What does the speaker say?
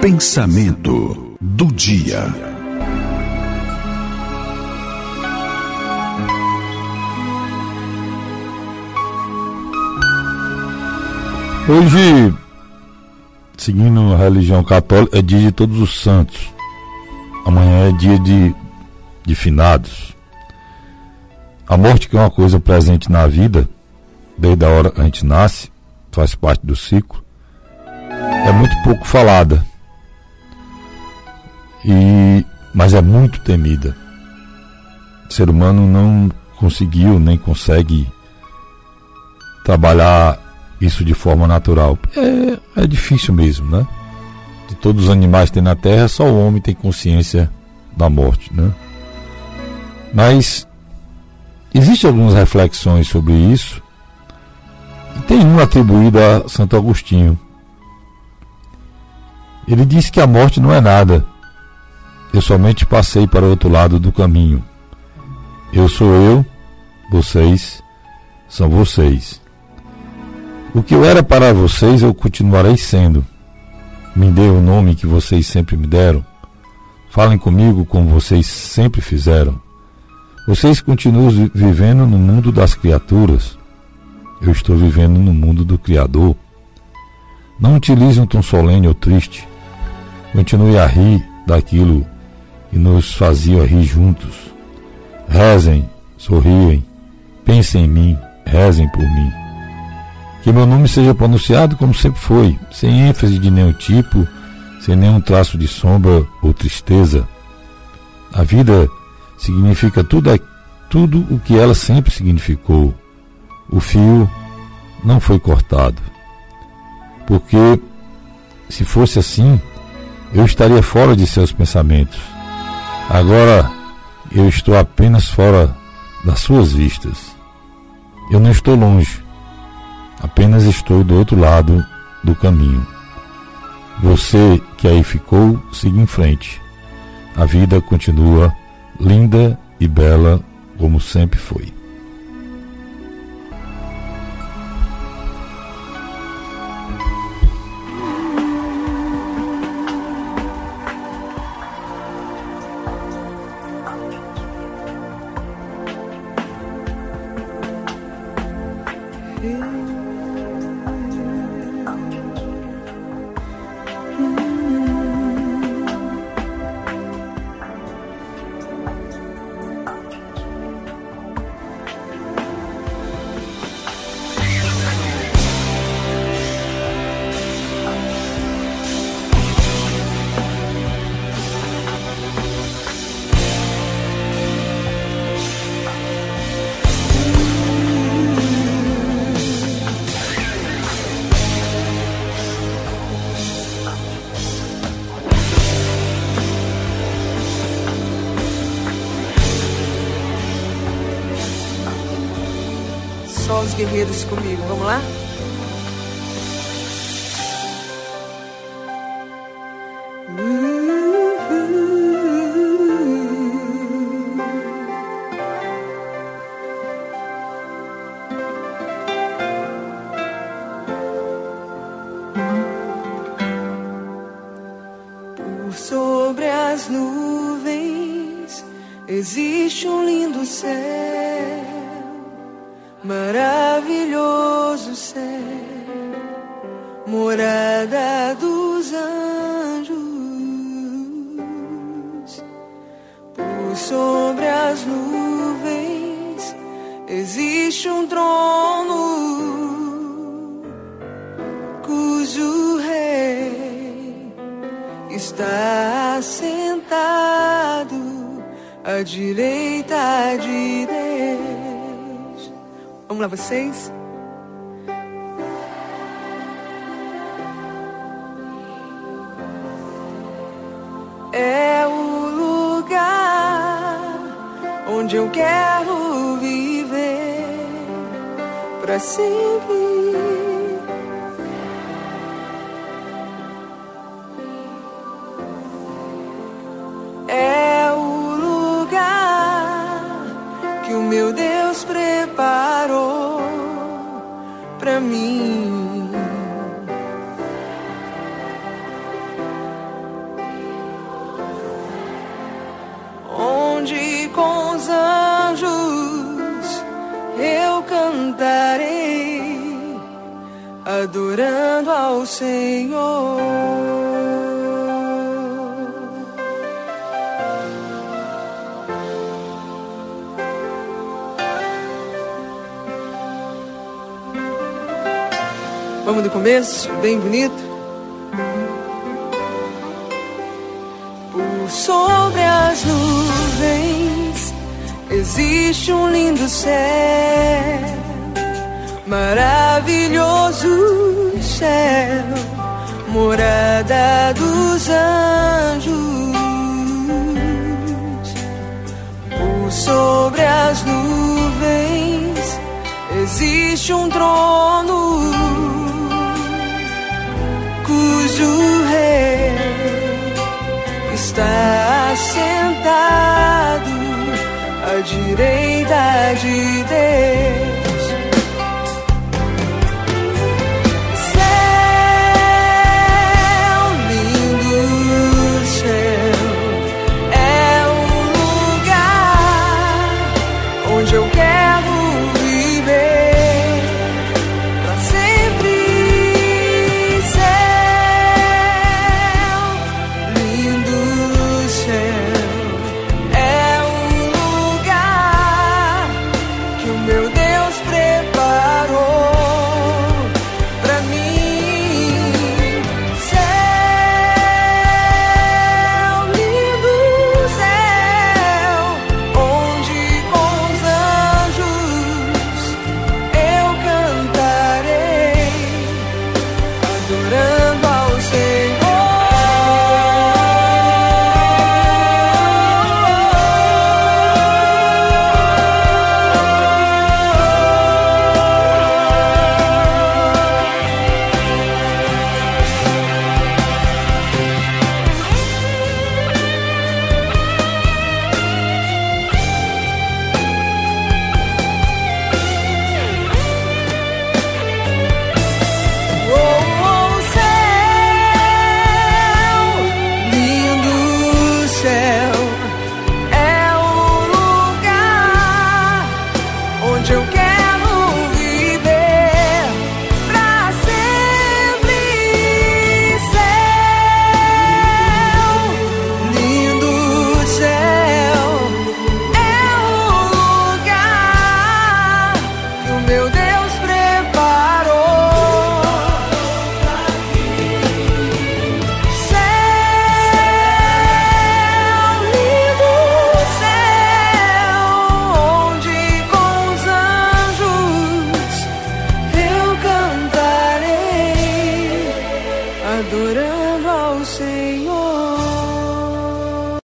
Pensamento do dia. Hoje, seguindo a religião católica, é dia de todos os santos. Amanhã é dia de, de finados. A morte que é uma coisa presente na vida, desde a hora que a gente nasce, faz parte do ciclo, é muito pouco falada. E, mas é muito temida. O ser humano não conseguiu nem consegue trabalhar isso de forma natural. É, é difícil mesmo, né? De todos os animais que tem na Terra, só o homem tem consciência da morte, né? Mas existem algumas reflexões sobre isso. Tem uma atribuída a Santo Agostinho. Ele disse que a morte não é nada. Eu somente passei para o outro lado do caminho. Eu sou eu, vocês são vocês. O que eu era para vocês eu continuarei sendo. Me dê o nome que vocês sempre me deram. Falem comigo como vocês sempre fizeram. Vocês continuam vivendo no mundo das criaturas. Eu estou vivendo no mundo do Criador. Não utilize um tom solene ou triste. Continue a rir daquilo que nos fazia rir juntos. Rezem, sorriem, pensem em mim, rezem por mim. Que meu nome seja pronunciado como sempre foi, sem ênfase de nenhum tipo, sem nenhum traço de sombra ou tristeza. A vida significa tudo, tudo o que ela sempre significou. O fio não foi cortado. Porque, se fosse assim, eu estaria fora de seus pensamentos. Agora eu estou apenas fora das suas vistas. Eu não estou longe Apenas estou do outro lado do caminho. Você que aí ficou, siga em frente. A vida continua linda e bela como sempre foi. Só os guerreiros comigo. Vamos lá? Sobre as nuvens existe um lindo céu maravilhoso céu, morada dos anjos, por sobre as nuvens existe um trono cujo rei está sentado à direita de Deus. Vamos lá, vocês? É o lugar onde eu quero viver para sempre. mim. Onde com os anjos eu cantarei, adorando ao Senhor. Vamos do começo, bem bonito. Por sobre as nuvens existe um lindo céu maravilhoso céu, morada dos anjos. Por sobre as nuvens existe um trono cujo rei está sentado à direita de Deus